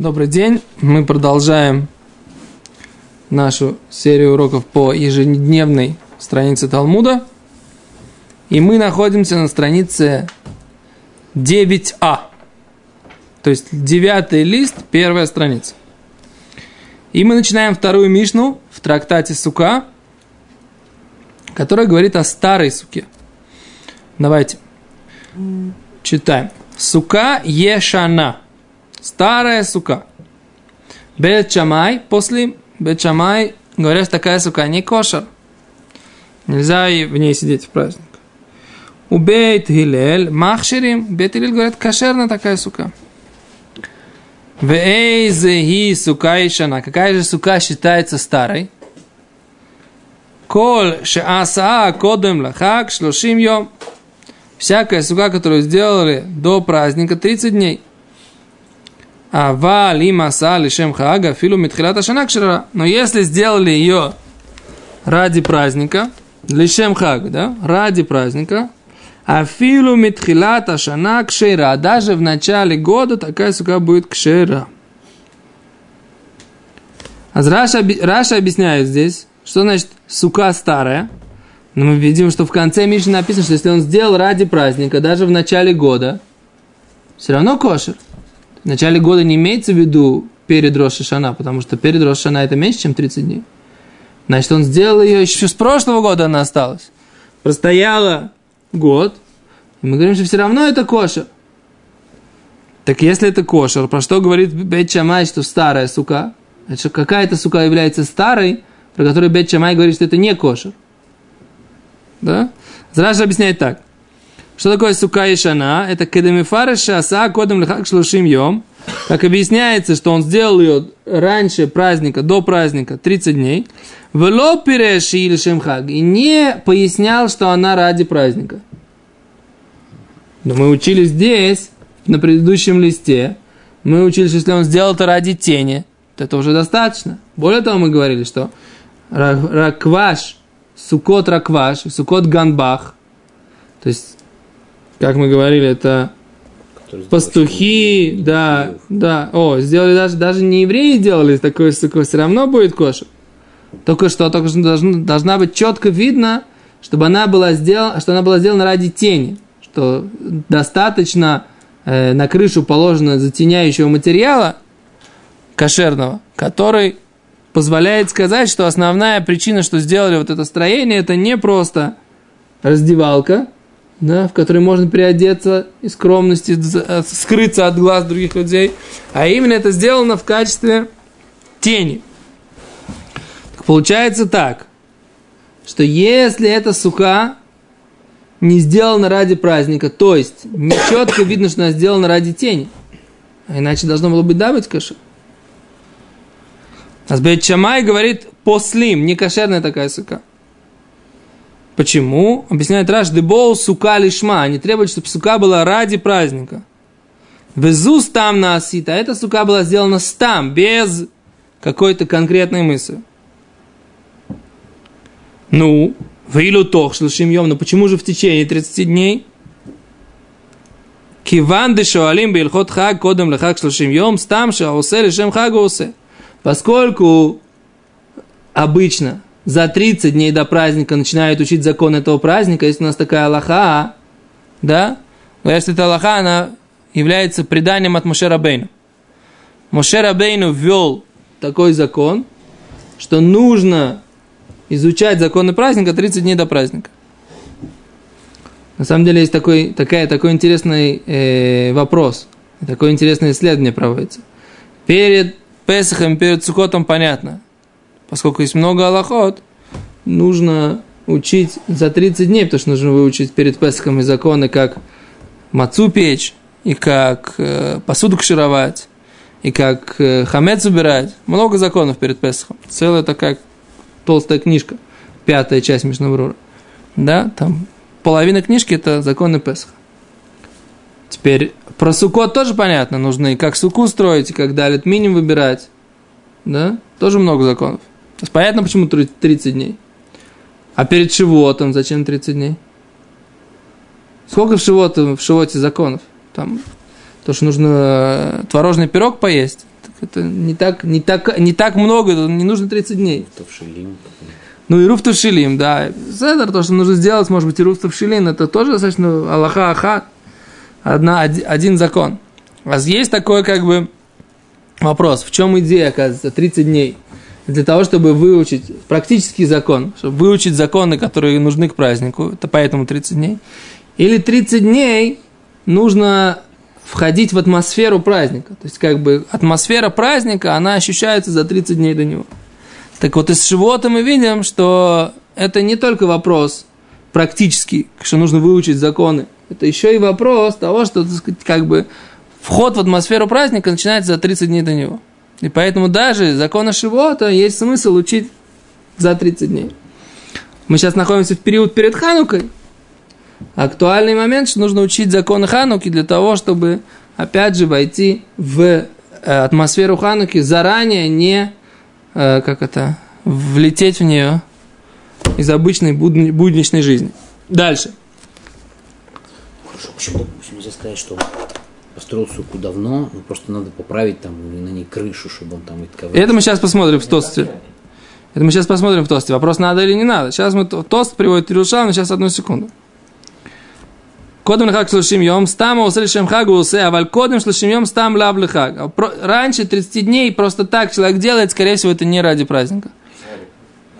Добрый день. Мы продолжаем нашу серию уроков по ежедневной странице Талмуда. И мы находимся на странице 9а. То есть девятый лист, первая страница. И мы начинаем вторую Мишну в трактате Сука, которая говорит о старой суке. Давайте читаем. Сука ешана – Старая сука. Бет Чамай, после Бет Чамай, говорят, такая сука не кошер. Нельзя в ней сидеть в праздник. У Бейт Гилель, Махширим, Бейт Гилель говорят, кошерная такая сука. В Эйзе сука ишана. Какая же сука считается старой? Кол шеаса кодем лахак шлошим йом. Всякая сука, которую сделали до праздника 30 дней – אבל אם עשאה לשם חג אפילו מתחילת השנה כשרה. Но если сделали ее ради праздника, לשם חג, да, ради праздника, אפילו מתחילת השנה כשרה, даже в начале года такая сука будет כשרה. А Раши, Раши объясняет здесь, что значит сука старая. Но мы видим, что в конце Миши написано, что если он сделал ради праздника, даже в начале года, все равно кошер. В начале года не имеется в виду перед Рошашана, потому что перед Рошашана это меньше, чем 30 дней. Значит, он сделал ее еще с прошлого года она осталась. Простояла год, и мы говорим, что все равно это кошер. Так если это кошер, про что говорит Бет Чамай, что старая сука? Значит, какая-то сука является старой, про которую Бет Чамай говорит, что это не кошер. Да? Зраша объясняет так. Что такое сука и шана? Это кедемифара шаса кодем лихак шлушим йом. Как объясняется, что он сделал ее раньше праздника, до праздника, 30 дней. Вело переши или шемхаг. И не пояснял, что она ради праздника. Но мы учили здесь, на предыдущем листе, мы учили, что если он сделал это ради тени, то это уже достаточно. Более того, мы говорили, что ракваш, сукот ракваш, сукот ганбах, то есть как мы говорили, это пастухи, да, да. О, сделали даже, даже не евреи сделали такое, такое все равно будет кошер. Только что, только что должна, должна быть четко видно, чтобы она была сделана, что она была сделана ради тени, что достаточно э, на крышу положено затеняющего материала кошерного, который позволяет сказать, что основная причина, что сделали вот это строение, это не просто раздевалка, да, в который можно приодеться и скромности, э, скрыться от глаз других людей, а именно это сделано в качестве тени. Так получается так, что если эта сука не сделана ради праздника, то есть не четко видно, что она сделана ради тени, а иначе должно было быть да быть кашер. Азбет Чамай говорит послим, не кошерная такая сука. Почему? Объясняет Раш, дебоу сука лишма. Они требуют, чтобы сука была ради праздника. Везу там на асита. Эта сука была сделана стам, без какой-то конкретной мысли. Ну, вилу тох шлушим йом. Но почему же в течение 30 дней? Киван дешуалим бильхот хаг кодем лехаг шлушим йом, стам шаосе лишем хагу осе. Поскольку обычно за 30 дней до праздника начинают учить закон этого праздника, если у нас такая Аллаха, да, но если эта Аллаха, она является преданием от Моше Рабейну. Моше Рабейну ввел такой закон, что нужно изучать законы праздника 30 дней до праздника. На самом деле есть такой, такая, такой интересный э, вопрос, такое интересное исследование проводится. Перед Песахом, перед Сукотом понятно – поскольку есть много аллахот, нужно учить за 30 дней, потому что нужно выучить перед Песхом и законы, как мацу печь, и как э, посуду кшировать, и как э, хамец убирать. Много законов перед Песхом. Целая такая толстая книжка, пятая часть Мишнабрура. Да, там половина книжки – это законы Песха. Теперь про сукот тоже понятно. Нужно и как суку строить, и как далит миним выбирать. Да, тоже много законов. Понятно, почему 30 дней. А перед Шивотом зачем 30 дней? Сколько в Шивоте, в Шивоте законов? Там то, что нужно э, творожный пирог поесть. Это не так, не так, не так много, не нужно 30 дней. Ну и руф тавшилим, да. Седер, то, что нужно сделать, может быть, и руф тавшилим, это тоже достаточно Аллаха Ахат. Одна, один, один закон. У вас есть такой, как бы, вопрос, в чем идея, оказывается, 30 дней? Для того, чтобы выучить практический закон, чтобы выучить законы, которые нужны к празднику, это поэтому 30 дней. Или 30 дней нужно входить в атмосферу праздника. То есть, как бы, атмосфера праздника, она ощущается за 30 дней до него. Так вот, из Шивота мы видим, что это не только вопрос практический, что нужно выучить законы. Это еще и вопрос того, что, так сказать, как бы, вход в атмосферу праздника начинается за 30 дней до него. И поэтому даже законы Шивота есть смысл учить за 30 дней. Мы сейчас находимся в период перед Ханукой. Актуальный момент, что нужно учить законы Хануки для того, чтобы, опять же, войти в э, атмосферу Хануки заранее, не, э, как это, влететь в нее из обычной будничной жизни. Дальше. Хорошо, почему, нельзя сказать, что построил суку давно, но просто надо поправить там на ней крышу, чтобы он там это Это мы сейчас посмотрим в тосте. Это мы сейчас посмотрим в тосте. Вопрос, надо или не надо. Сейчас мы тост приводит Ирушам, но сейчас одну секунду. Кодом лихак шлушим йом, стама усе лишем хагу усе, а кодом шлушим йом, стам лав лихак. Раньше 30 дней просто так человек делает, скорее всего, это не ради праздника.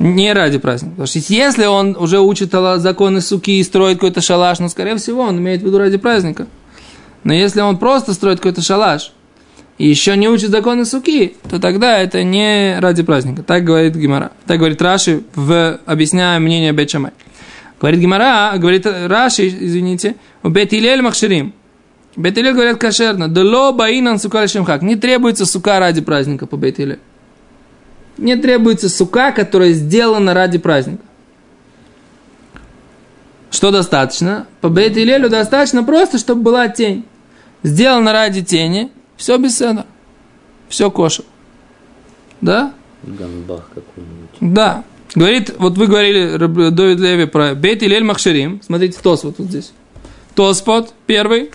Не ради праздника. Потому что если он уже учит законы суки и строит какой-то шалаш, ну, скорее всего, он имеет в виду ради праздника. Но если он просто строит какой-то шалаш и еще не учит законы суки, то тогда это не ради праздника. Так говорит Гимара. Так говорит Раши, в, объясняя мнение Бечамай. Говорит Гимара, говорит Раши, извините, у Бетилель Махширим. Бетилель говорят кошерно. Дело баинан сука шемхак. Не требуется сука ради праздника по Бетилель. Не требуется сука, которая сделана ради праздника. Что достаточно? По Бейтилелю достаточно просто, чтобы была тень. Сделано ради тени, все без цена. Все кошер. Да? Ганбах какой-нибудь. Да. Говорит, вот вы говорили, Довид Леви, про Бейт Илель Махширим. Смотрите, Тос вот, вот здесь. Тоспот, первый.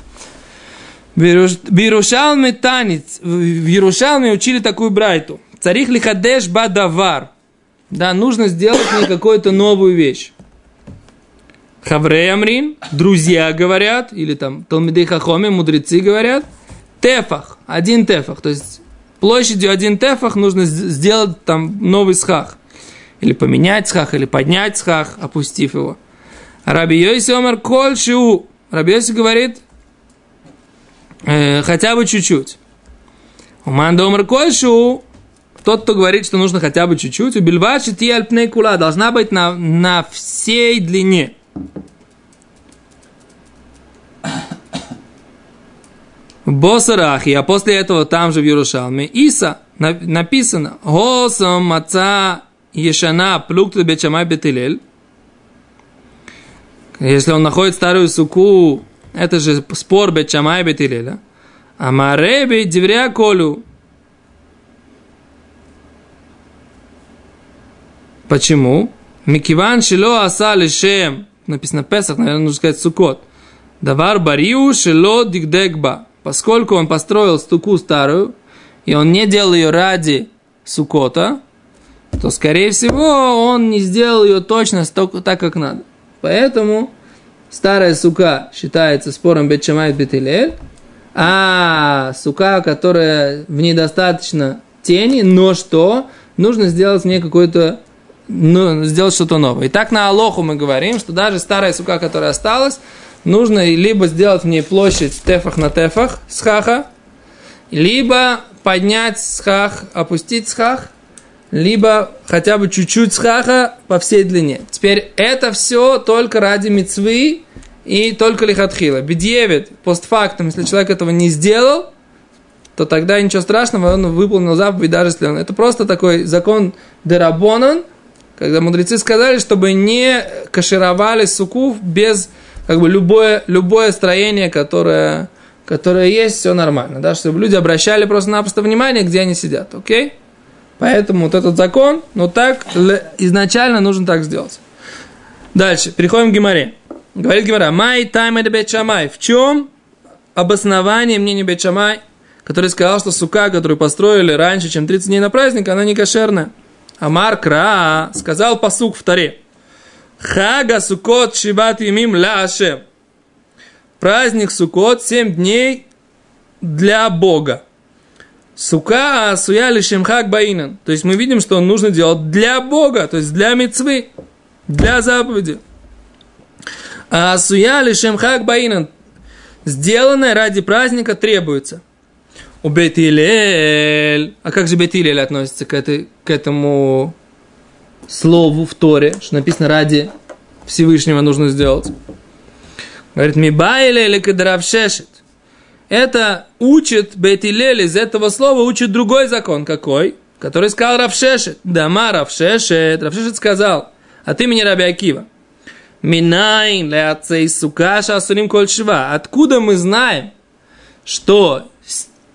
В Иерушалме танец. В Иерушалме учили такую брайту. Царих лихадеш бадавар. Да, нужно сделать мне какую-то новую вещь. Хаврей Амрин, друзья говорят, или там Талмидей Хахоми, мудрецы говорят, тефах, один тефах, то есть площадью один тефах нужно сделать там новый схах. Или поменять схах, или поднять схах, опустив его. Раби Йоси Омар Кольшиу. Раби Йоси говорит, э, хотя бы чуть-чуть. Уманда Омар Кольшиу. Тот, кто говорит, что нужно хотя бы чуть-чуть, у Бельвачи Ти Альпней Кула должна быть на, на всей длине. Босарахи, а после этого там же в Иерушалме, Иса, написано, Госом маца ешана плукту бечамай бетилель. Если он находит старую суку, это же спор бечамай бетилеля. А мареби дивря колю. Почему? Микиван шило аса лишем. Написано Песах, наверное, нужно сказать Сукот. Давар бариу шило дигдегба поскольку он построил стуку старую, и он не делал ее ради сукота, то, скорее всего, он не сделал ее точно столько, так, как надо. Поэтому старая сука считается спором Бетчамайт Бетилель, а сука, которая в ней достаточно тени, но что? Нужно сделать мне какой-то ну, сделать что-то новое. И так на Алоху мы говорим, что даже старая сука, которая осталась, нужно либо сделать в ней площадь тефах на тефах, схаха, либо поднять схах, опустить схах, либо хотя бы чуть-чуть схаха по всей длине. Теперь это все только ради мецвы и только лихатхила. Бедьевит, постфактум, если человек этого не сделал, то тогда ничего страшного, он выполнил заповедь, даже если он... Это просто такой закон дерабонан, когда мудрецы сказали, чтобы не кашировали суку без как бы любое, любое строение, которое, которое есть, все нормально. Да? Чтобы люди обращали просто-напросто внимание, где они сидят. Окей? Поэтому вот этот закон, но так изначально нужно так сделать. Дальше, переходим к Гимаре. Говорит Гимара, май тайм это бет В чем обоснование мнения бет который сказал, что сука, которую построили раньше, чем 30 дней на праздник, она не кошерная. Амар Кра сказал посук в Таре. Хага сукот шибат имим ла Праздник сукот 7 дней для Бога. Сука асуя лишем хак баинан. То есть мы видим, что он нужно делать для Бога, то есть для мецвы, для заповеди. А асуя лишем хак баинан. Сделанное ради праздника требуется. У Бетилель. А как же Бетилель относится к, этой, к этому слову в Торе, что написано ради Всевышнего нужно сделать? Говорит, Мибайле или Кадравшешет. Это учит Бетилель из этого слова, учит другой закон. Какой? Который сказал Равшешет. Дама Равшешет. Равшешет сказал от имени Раби Акива. Минайн ле сукаша асурим коль Откуда мы знаем, что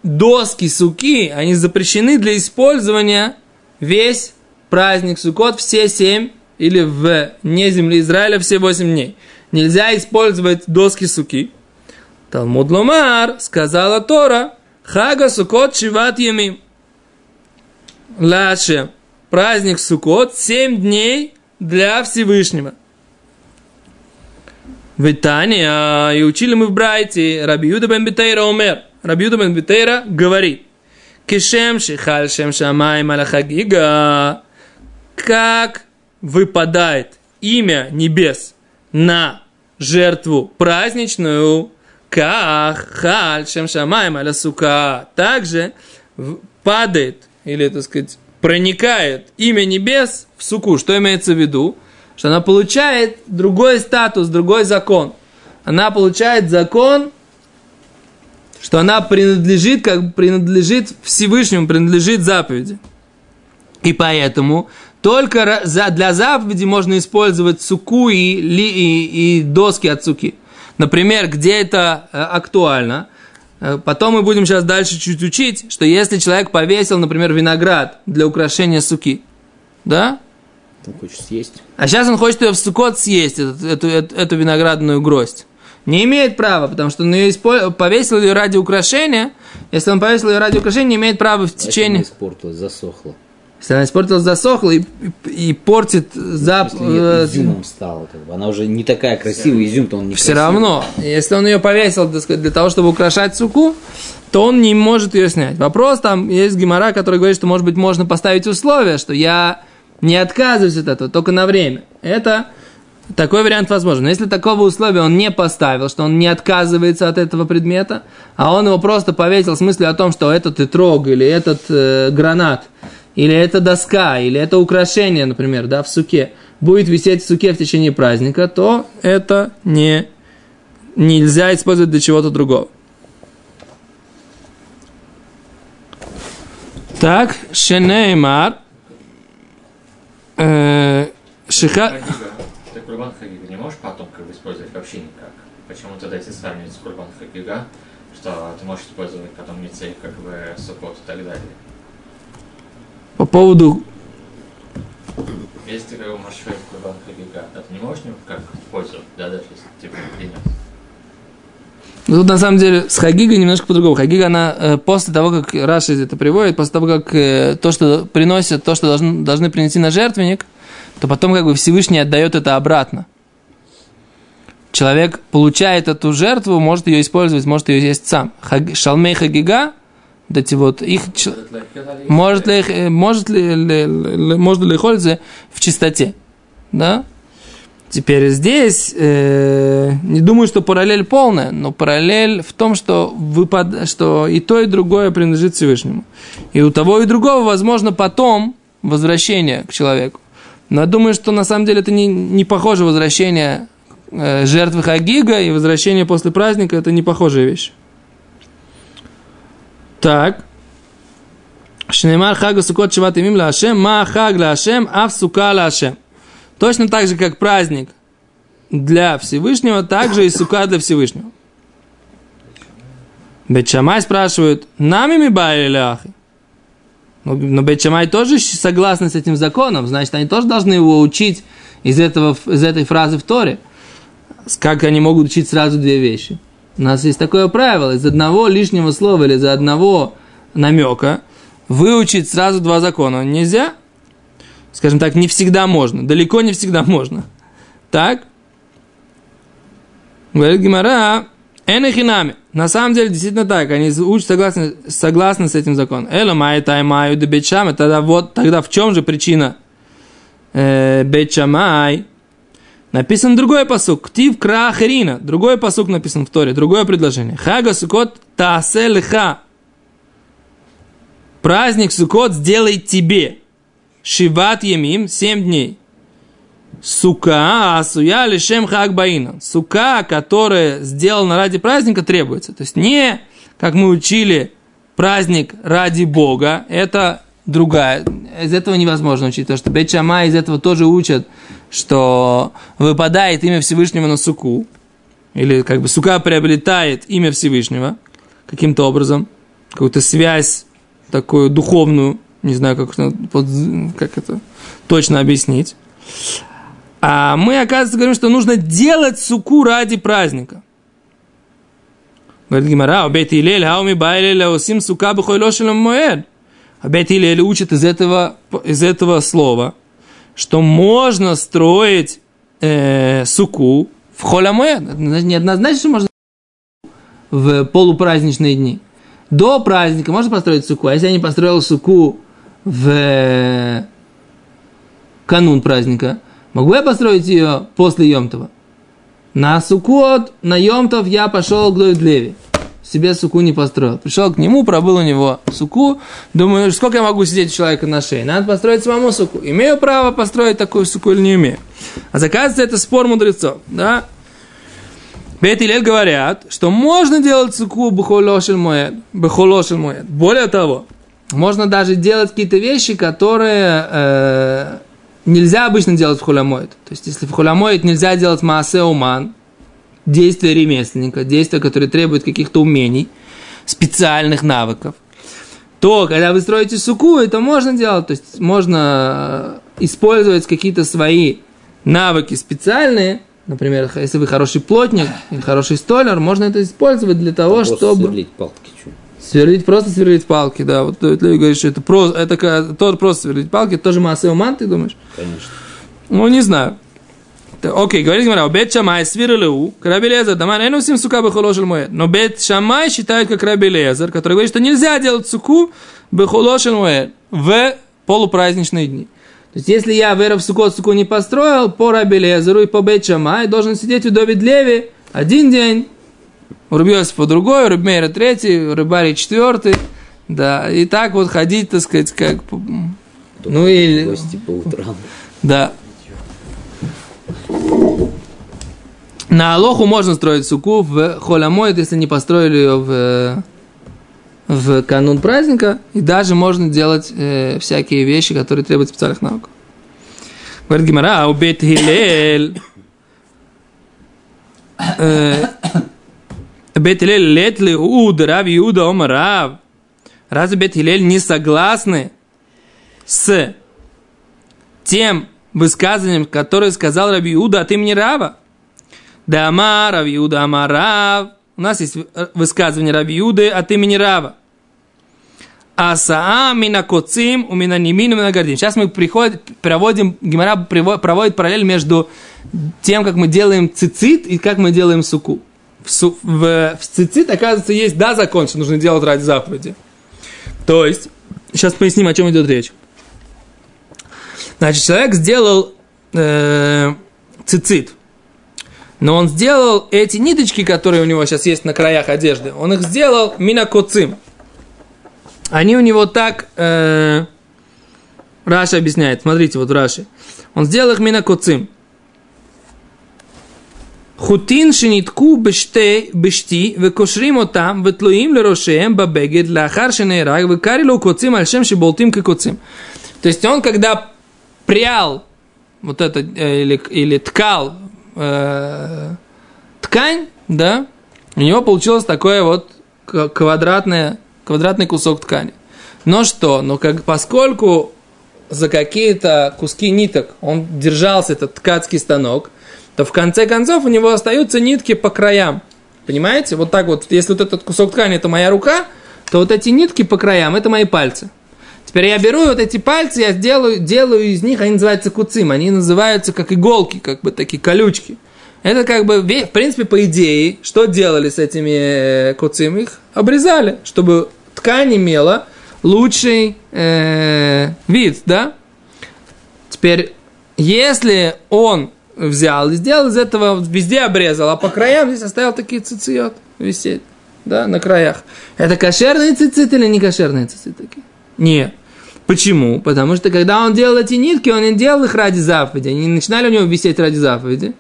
доски суки, они запрещены для использования весь праздник Сукот, все семь, или в не земле Израиля все восемь дней. Нельзя использовать доски суки. Талмуд Ломар сказала Тора, Хага Сукот Шиват Ямим. Лаше, праздник Сукот, семь дней для Всевышнего. Витания, и учили мы в Брайте, Раби Юда бен Битейра умер. Раби Юда бен Битейра говорит, Кишем шихаль шем шамай малахагига, как выпадает имя небес на жертву праздничную, как халь шем шамай малясука, также падает, или, так сказать, проникает имя небес в суку. Что имеется в виду? Что она получает другой статус, другой закон. Она получает закон, что она принадлежит, как принадлежит Всевышнему, принадлежит заповеди. И поэтому только для заповеди можно использовать суку и, и, и доски от суки. Например, где это э, актуально. Э, потом мы будем сейчас дальше чуть учить, что если человек повесил, например, виноград для украшения суки, да? Он хочет съесть. А сейчас он хочет ее в сукот съесть, эту, эту, эту виноградную гроздь. Не имеет права, потому что он ее испо... повесил ее ради украшения. Если он повесил ее ради украшения, не имеет права в течение... Если она испортилась, засохла. Если она испортилась, засохла и, и, и портит зап... Если э, изюмом стала, как бы. она уже не такая красивая, изюм-то он не Все равно, если он ее повесил так сказать, для того, чтобы украшать суку, то он не может ее снять. Вопрос там, есть гемора, который говорит, что, может быть, можно поставить условие, что я не отказываюсь от этого, только на время. Это такой вариант возможен. Но если такого условия он не поставил, что он не отказывается от этого предмета, а он его просто повесил в смысле о том, что этот итрог или этот э, гранат, или эта доска, или это украшение, например, да, в суке, будет висеть в суке в течение праздника, то это не, нельзя использовать для чего-то другого. Так, Шенеймар. Э, Шиха... Курбан Хагига не можешь потом как бы использовать вообще никак. Почему тогда если сравнивать с Курбан Хагига, что ты можешь использовать потом мицей как бы сукот и так далее? По поводу... Если ты как бы можешь Курбан Хагига, а ты не можешь него как использовать, да, даже если типа принес? Ну, тут на самом деле с Хагигой немножко по-другому. Хагига, она э, после того, как Раши это приводит, после того, как э, то, что приносят, то, что должны, должны принести на жертвенник, то потом как бы Всевышний отдает это обратно. Человек получает эту жертву, может ее использовать, может ее есть сам. Хаг, шалмей Хагига, вот эти вот их может ли, э, может ли, ли, ли, может ли их в чистоте, да? Теперь здесь э, не думаю, что параллель полная, но параллель в том, что, выпад... что и то, и другое принадлежит Всевышнему. И у того и другого, возможно, потом возвращение к человеку. Но я думаю, что на самом деле это не, не похоже возвращение э, жертвы Хагига и возвращение после праздника, это не похожие вещи. Так. Шнемар хага сукот шиват имим ла ма хаг ла ав сука ла Точно так же, как праздник для Всевышнего, также и сука для Всевышнего. Бетчамай спрашивают, нами ми или ахи? Но Бетчамай тоже согласны с этим законом, значит, они тоже должны его учить из, этого, из этой фразы в Торе. Как они могут учить сразу две вещи? У нас есть такое правило, из одного лишнего слова или из одного намека выучить сразу два закона нельзя. Скажем так, не всегда можно, далеко не всегда можно. Так? Говорит Гимара, Энахинами. На самом деле, действительно так. Они учат согласно, согласны с этим законом. Эла май тай маю дебечаме. Тогда вот, тогда в чем же причина э, бечамай? Написан другой посук. Ктив крахерина. Другой посук написан в Торе. Другое предложение. Хага сукот таселха. Праздник сукот сделай тебе. Шиват емим. Семь дней. Сука, асуя лишем хакбаина. Сука, которая сделана ради праздника, требуется. То есть не, как мы учили, праздник ради Бога. Это другая. Из этого невозможно учить. Потому что Бечама из этого тоже учат, что выпадает имя Всевышнего на суку. Или как бы сука приобретает имя Всевышнего каким-то образом. Какую-то связь такую духовную. Не знаю, как, как это точно объяснить. А мы, оказывается, говорим, что нужно делать суку ради праздника. Говорит Гимара, обет Илель, хауми байлеля осим сука бухойлошелем моед. Обет Илель учит из этого, из этого слова, что можно строить э, суку в холямоед. Не однозначно, что можно в полупраздничные дни. До праздника можно построить суку, а если я не построил суку в канун праздника – Могу я построить ее после Йомтова? На Сукот, на Йомтов я пошел к Леви. Себе суку не построил. Пришел к нему, пробыл у него суку. Думаю, сколько я могу сидеть у человека на шее? Надо построить самому суку. Имею право построить такую суку или не имею? А заказывается это спор мудрецов. Да? Бет и говорят, что можно делать суку бухолошель моед. Более того, можно даже делать какие-то вещи, которые э, нельзя обычно делать в хулямоид. То есть, если в хулямоид нельзя делать маасе уман, действие ремесленника, действие, которое требует каких-то умений, специальных навыков, то, когда вы строите суку, это можно делать. То есть, можно э, использовать какие-то свои навыки специальные, например, если вы хороший плотник или хороший столер, можно это использовать для того, Просто чтобы... палки чуть. Сверлить, просто сверлить палки, да. Вот ты говоришь, что это, просто, это тот просто сверлить палки, это тоже масса уман, ты думаешь? Конечно. Ну, не знаю. Окей, говорит Гимара, бет шамай свирлеу, краби лезер, даман эну сим сука бехолошел моед. Но бет шамай считают как раби лезер, который говорит, что нельзя делать суку бехолошел моед в полупраздничные дни. То есть, если я в в сукот суку не построил, по раби лезеру и по бет шамай должен сидеть у Довид Леви один день, Рубиосифа другой, Рубмейра третий, у Рыбари четвертый. Да, и так вот ходить, так сказать, как... ну или... Гости по утрам. Да. На Алоху можно строить суку в Холямоид, если не построили ее в, в канун праздника. И даже можно делать э, всякие вещи, которые требуют специальных навыков. Говорит Гимара, а у Бет Хилель... Э, Бет Хилель лет ли уд, Рав Иуда Омар Рав. Разве Бет Хилель не согласны с тем высказыванием, которое сказал Раби Иуда от имени Рава? Да Амар, Раби Иуда Амар Рав. У нас есть высказывание Раби Иуды от имени Рава. Асаа мина коцим у мина немин мина гордим. Сейчас мы приходим, проводим, Гимара проводит параллель между тем, как мы делаем цицит и как мы делаем суку в, су, в, цицит, оказывается, есть да закон, что нужно делать ради заповеди. То есть, сейчас поясним, о чем идет речь. Значит, человек сделал э, цицит, но он сделал эти ниточки, которые у него сейчас есть на краях одежды, он их сделал минакоцим. Они у него так... Э, Раша объясняет, смотрите, вот Раши. Он сделал их минакоцим. חוטין שניתקו בשתי, בשתי וקושרים אותם ותלויים לראשיהם בבגד לאחר שנהרג וקרי לו קוצים על שם שבולטים כקוצים. То есть он, когда прял вот это, или, или ткал э, ткань, да, у него получилось такое вот квадратное, квадратный кусок ткани. Но что? Но как, поскольку за какие-то куски ниток он держался, этот ткацкий станок, то в конце концов у него остаются нитки по краям. Понимаете? Вот так вот, если вот этот кусок ткани это моя рука, то вот эти нитки по краям это мои пальцы. Теперь я беру вот эти пальцы, я делаю, делаю из них, они называются куцим, они называются как иголки, как бы такие колючки. Это как бы, в принципе, по идее, что делали с этими э, куцим? Их обрезали, чтобы ткань имела лучший э, вид, да? Теперь, если он взял и сделал из этого, везде обрезал, а по краям здесь оставил такие цициот висеть, да, на краях. Это кошерные цицит или не кошерные цицит такие? Нет. Почему? Потому что когда он делал эти нитки, он не делал их ради заповеди. Они не начинали у него висеть ради заповеди.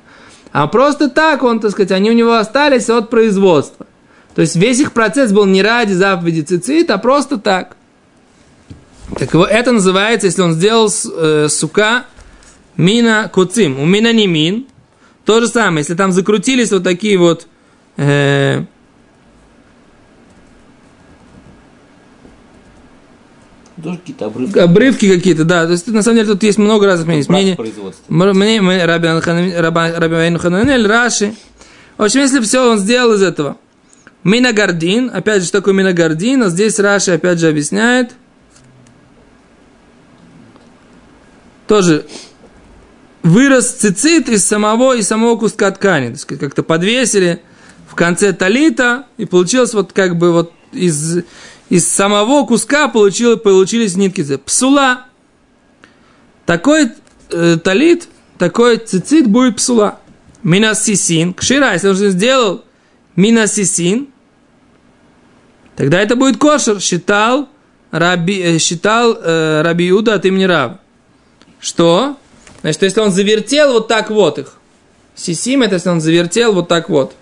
А просто так он, так сказать, они у него остались от производства. То есть весь их процесс был не ради заповеди цицит, а просто так. Так вот, это называется, если он сделал э, сука мина куцим. У мина не мин. То же самое, если там закрутились вот такие вот э, Тоже какие-то обрывки. обрывки какие-то, да. То есть на самом деле тут есть много разных мнений. Мнение, производства. мне, мы, Раби Раби Хананель, Раши. В общем, если все он сделал из этого. Минагардин, опять же, что такое минагардин, а здесь Раши опять же объясняет. Тоже вырос цицит из самого, из самого куска ткани. То есть как-то подвесили в конце талита, и получилось вот как бы вот из, из самого куска получил, получились нитки. Псула. Такой э, талит, такой цицит будет псула. Минасисин. Кшира, если он же сделал минасисин, тогда это будет кошер. Считал Раби, э, считал э, Раби Юда от имени Рав. Что? Значит, если он завертел вот так вот их. Сисим, это если он завертел вот так вот.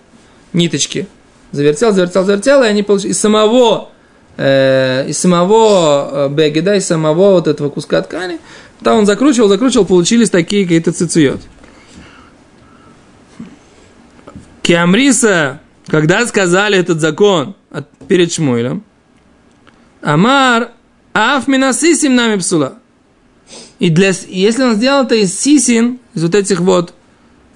Ниточки. Завертел, завертел, завертел, и они получили из самого э, из самого э, бегеда, из самого вот этого куска ткани, там он закручивал, закручивал, получились такие какие-то цициот. Киамриса, когда сказали этот закон перед Шмуилем, Амар Аф минасисим нами псула. И для, если он сделал это из сисин, из вот этих вот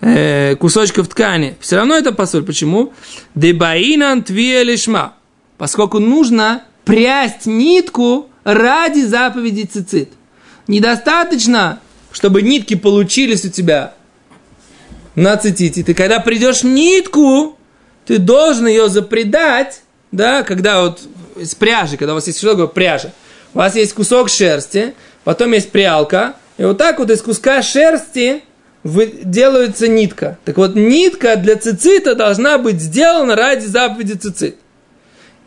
э, кусочков ткани, все равно это посоль. Почему? Дебаинан лишма. Поскольку нужно прясть нитку ради заповеди цицит. Недостаточно, чтобы нитки получились у тебя на циците. Ты когда придешь нитку, ты должен ее запредать, да, когда вот из пряжи, когда у вас есть что такое пряжа. У вас есть кусок шерсти, потом есть прялка, и вот так вот из куска шерсти делается нитка. Так вот, нитка для цицита должна быть сделана ради заповеди цицит.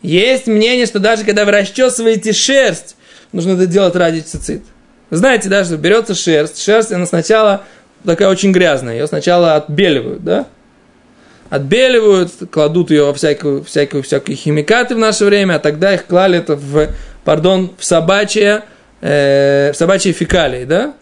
Есть мнение, что даже когда вы расчесываете шерсть, нужно это делать ради цицит. Знаете, да, что берется шерсть, шерсть, она сначала такая очень грязная, ее сначала отбеливают, да? Отбеливают, кладут ее во всякую, всякую, всякие химикаты в наше время, а тогда их клали это в, пардон, в собачье, э, в собачьи фекалии, да?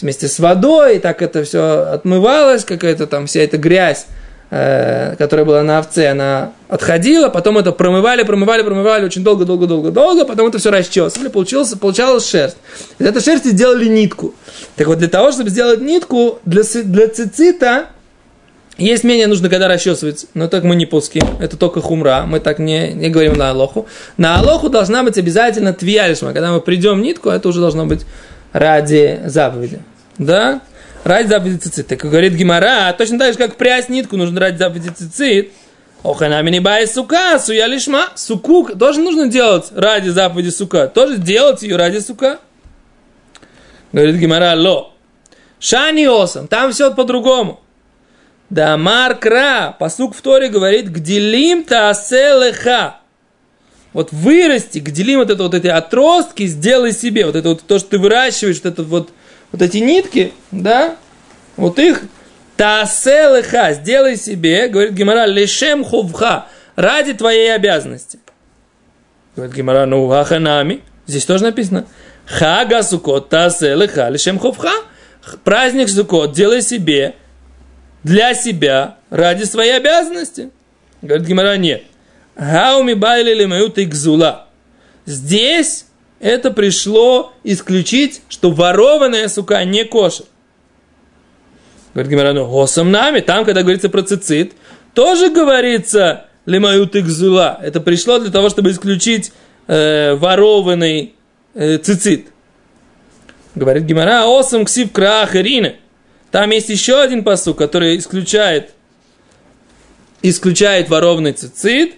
Вместе с водой, и так это все отмывалось, какая-то там вся эта грязь Э, которая была на овце, она отходила, потом это промывали, промывали, промывали очень долго, долго, долго, долго, потом это все расчесывали, получилось, получалась шерсть. Из этой шерсти сделали нитку. Так вот, для того, чтобы сделать нитку, для, для цицита есть мнение, нужно когда расчесывать, но так мы не пуским, это только хумра, мы так не, не говорим на алоху. На алоху должна быть обязательно твиалишма, когда мы придем нитку, это уже должно быть ради заповеди. Да? ради заповеди цицит. Так говорит Гимара, точно так же, как прясть нитку нужно ради заповеди цицит. Оханами не бай сука, суя лишма. Суку тоже нужно делать ради заповеди сука. Тоже делать ее ради сука. Говорит Гимара, ло. Шани осам, там все по-другому. Да маркра, посук в Торе говорит, гделим тааселеха. Вот вырасти, гделим вот это вот эти отростки, сделай себе. Вот это вот то, что ты выращиваешь, вот это вот вот эти нитки, да, вот их таселыха, сделай себе, говорит Гимара, лишем хувха, ради твоей обязанности. Говорит Гимара, ну хаханами, здесь тоже написано, хага сукот таселыха, лишем хувха, праздник сукот, делай себе, для себя, ради своей обязанности. Говорит Гимара, нет. Хауми байли лимают гзула. Здесь это пришло исключить, что ворованная сука не кошер. Говорит Гимара, ну, госом нами, там, когда говорится про цицит, тоже говорится лемают экзула. Это пришло для того, чтобы исключить э, ворованный э, цицит. Говорит Гимара, осам ксив краах ирина. Там есть еще один посук, который исключает, исключает ворованный цицит.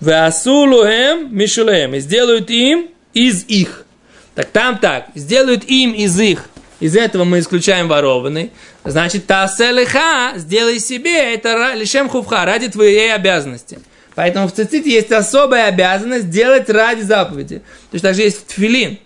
Веасулуэм мишулэм. И сделают им из их. Так там так. Сделают им из их. Из этого мы исключаем ворованный. Значит, таселиха, сделай себе, это лишем хувха, ради твоей обязанности. Поэтому в циците есть особая обязанность делать ради заповеди. Точно так же есть в тфилин.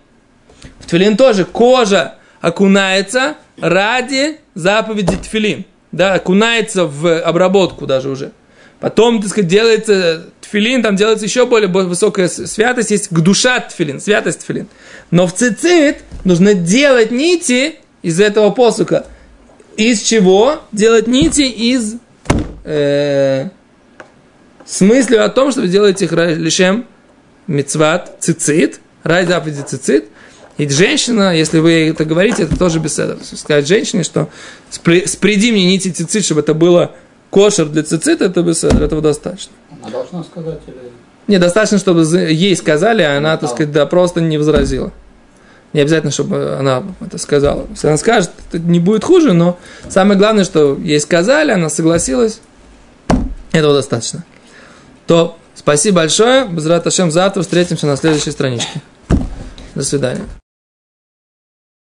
В тфилин тоже кожа окунается ради заповеди тфилин. Да, окунается в обработку даже уже. Потом, так сказать, делается тфилин, там делается еще более высокая святость, есть душа тфилин, святость тфилин. Но в цицит нужно делать нити из этого посука. Из чего? Делать нити из э, с мыслью о том, что вы делаете их лишем мецват цицит, ради заповеди цицит. И женщина, если вы это говорите, это тоже беседа. Сказать женщине, что спреди мне нити цицит, чтобы это было кошер для цицит, это беседа, этого достаточно. Она должна сказать или... Недостаточно, чтобы ей сказали, а она, так сказать, да, просто не возразила. Не обязательно, чтобы она это сказала. Если она скажет, это не будет хуже, но самое главное, что ей сказали, она согласилась, этого достаточно. То спасибо большое. Без Раташем завтра встретимся на следующей страничке. До свидания.